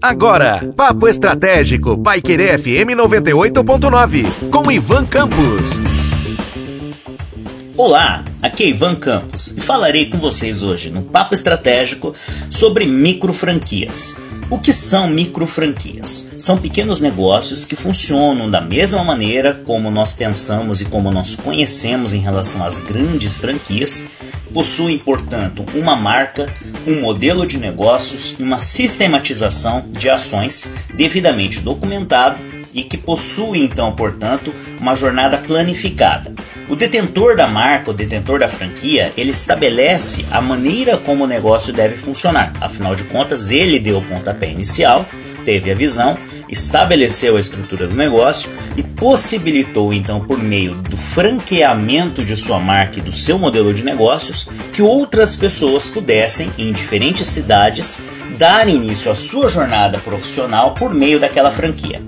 Agora, Papo Estratégico, Paiquerê FM 98.9, com Ivan Campos. Olá, aqui é Ivan Campos e falarei com vocês hoje no Papo Estratégico sobre micro franquias. O que são micro franquias? São pequenos negócios que funcionam da mesma maneira como nós pensamos e como nós conhecemos em relação às grandes franquias, possuem, portanto, uma marca, um modelo de negócios e uma sistematização de ações devidamente documentado e que possui então, portanto, uma jornada planificada. O detentor da marca, o detentor da franquia, ele estabelece a maneira como o negócio deve funcionar. Afinal de contas, ele deu o pontapé inicial, teve a visão, estabeleceu a estrutura do negócio e possibilitou então por meio do franqueamento de sua marca e do seu modelo de negócios que outras pessoas pudessem em diferentes cidades dar início à sua jornada profissional por meio daquela franquia.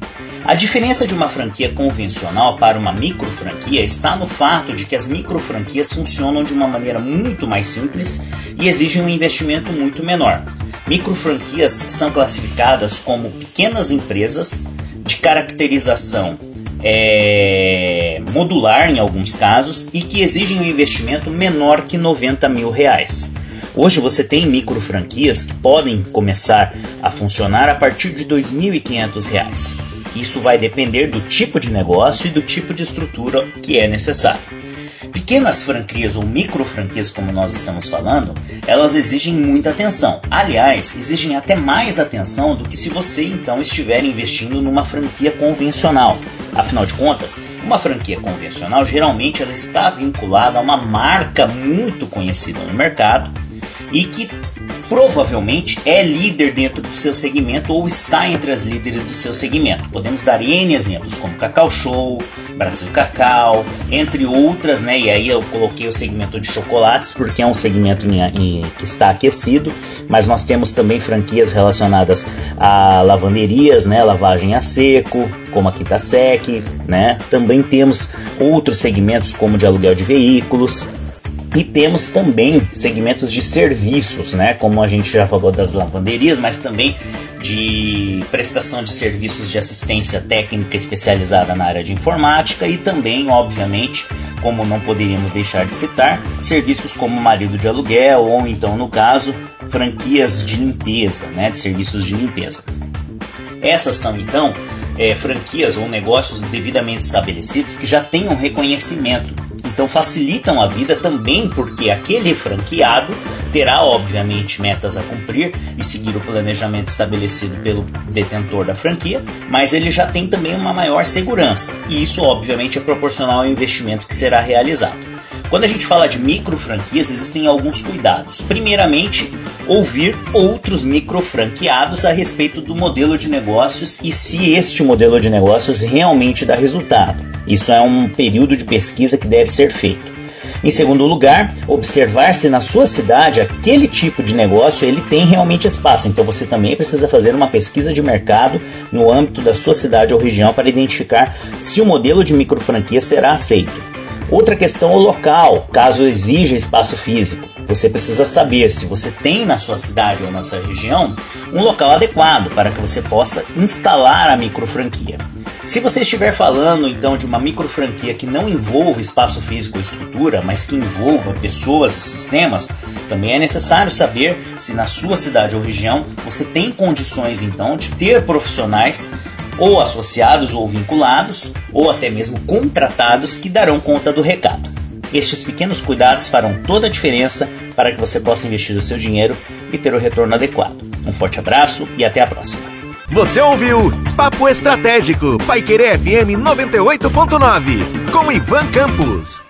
A diferença de uma franquia convencional para uma micro franquia está no fato de que as micro franquias funcionam de uma maneira muito mais simples e exigem um investimento muito menor. Micro franquias são classificadas como pequenas empresas de caracterização é, modular em alguns casos e que exigem um investimento menor que 90 mil reais. Hoje você tem micro franquias que podem começar a funcionar a partir de R$ 2.500. Isso vai depender do tipo de negócio e do tipo de estrutura que é necessário. Pequenas franquias ou micro franquias, como nós estamos falando, elas exigem muita atenção. Aliás, exigem até mais atenção do que se você então estiver investindo numa franquia convencional. Afinal de contas, uma franquia convencional geralmente ela está vinculada a uma marca muito conhecida no mercado e que provavelmente é líder dentro do seu segmento ou está entre as líderes do seu segmento. Podemos dar N exemplos, como Cacau Show, Brasil Cacau, entre outras, né? E aí eu coloquei o segmento de chocolates porque é um segmento em, em, que está aquecido, mas nós temos também franquias relacionadas a lavanderias, né? Lavagem a seco, como a Quinta Sec, né? Também temos outros segmentos como de aluguel de veículos, e temos também segmentos de serviços, né? Como a gente já falou das lavanderias, mas também de prestação de serviços de assistência técnica especializada na área de informática e também, obviamente, como não poderíamos deixar de citar, serviços como marido de aluguel ou então, no caso, franquias de limpeza, né? De serviços de limpeza. Essas são então é, franquias ou negócios devidamente estabelecidos que já um reconhecimento então facilitam a vida também porque aquele franqueado terá obviamente metas a cumprir e seguir o planejamento estabelecido pelo detentor da franquia, mas ele já tem também uma maior segurança e isso obviamente é proporcional ao investimento que será realizado. Quando a gente fala de micro franquias, existem alguns cuidados. Primeiramente, ouvir outros micro franqueados a respeito do modelo de negócios e se este modelo de negócios realmente dá resultado. Isso é um período de pesquisa que deve ser feito. Em segundo lugar, observar se na sua cidade aquele tipo de negócio ele tem realmente espaço. Então você também precisa fazer uma pesquisa de mercado no âmbito da sua cidade ou região para identificar se o modelo de micro franquia será aceito. Outra questão é o local, caso exija espaço físico. Você precisa saber se você tem na sua cidade ou na sua região um local adequado para que você possa instalar a micro franquia. Se você estiver falando então de uma micro franquia que não envolva espaço físico ou estrutura, mas que envolva pessoas e sistemas, também é necessário saber se na sua cidade ou região você tem condições então de ter profissionais ou associados ou vinculados, ou até mesmo contratados que darão conta do recado. Estes pequenos cuidados farão toda a diferença para que você possa investir o seu dinheiro e ter o retorno adequado. Um forte abraço e até a próxima. Você ouviu Papo Estratégico, Paiquerê FM 98.9, com Ivan Campos.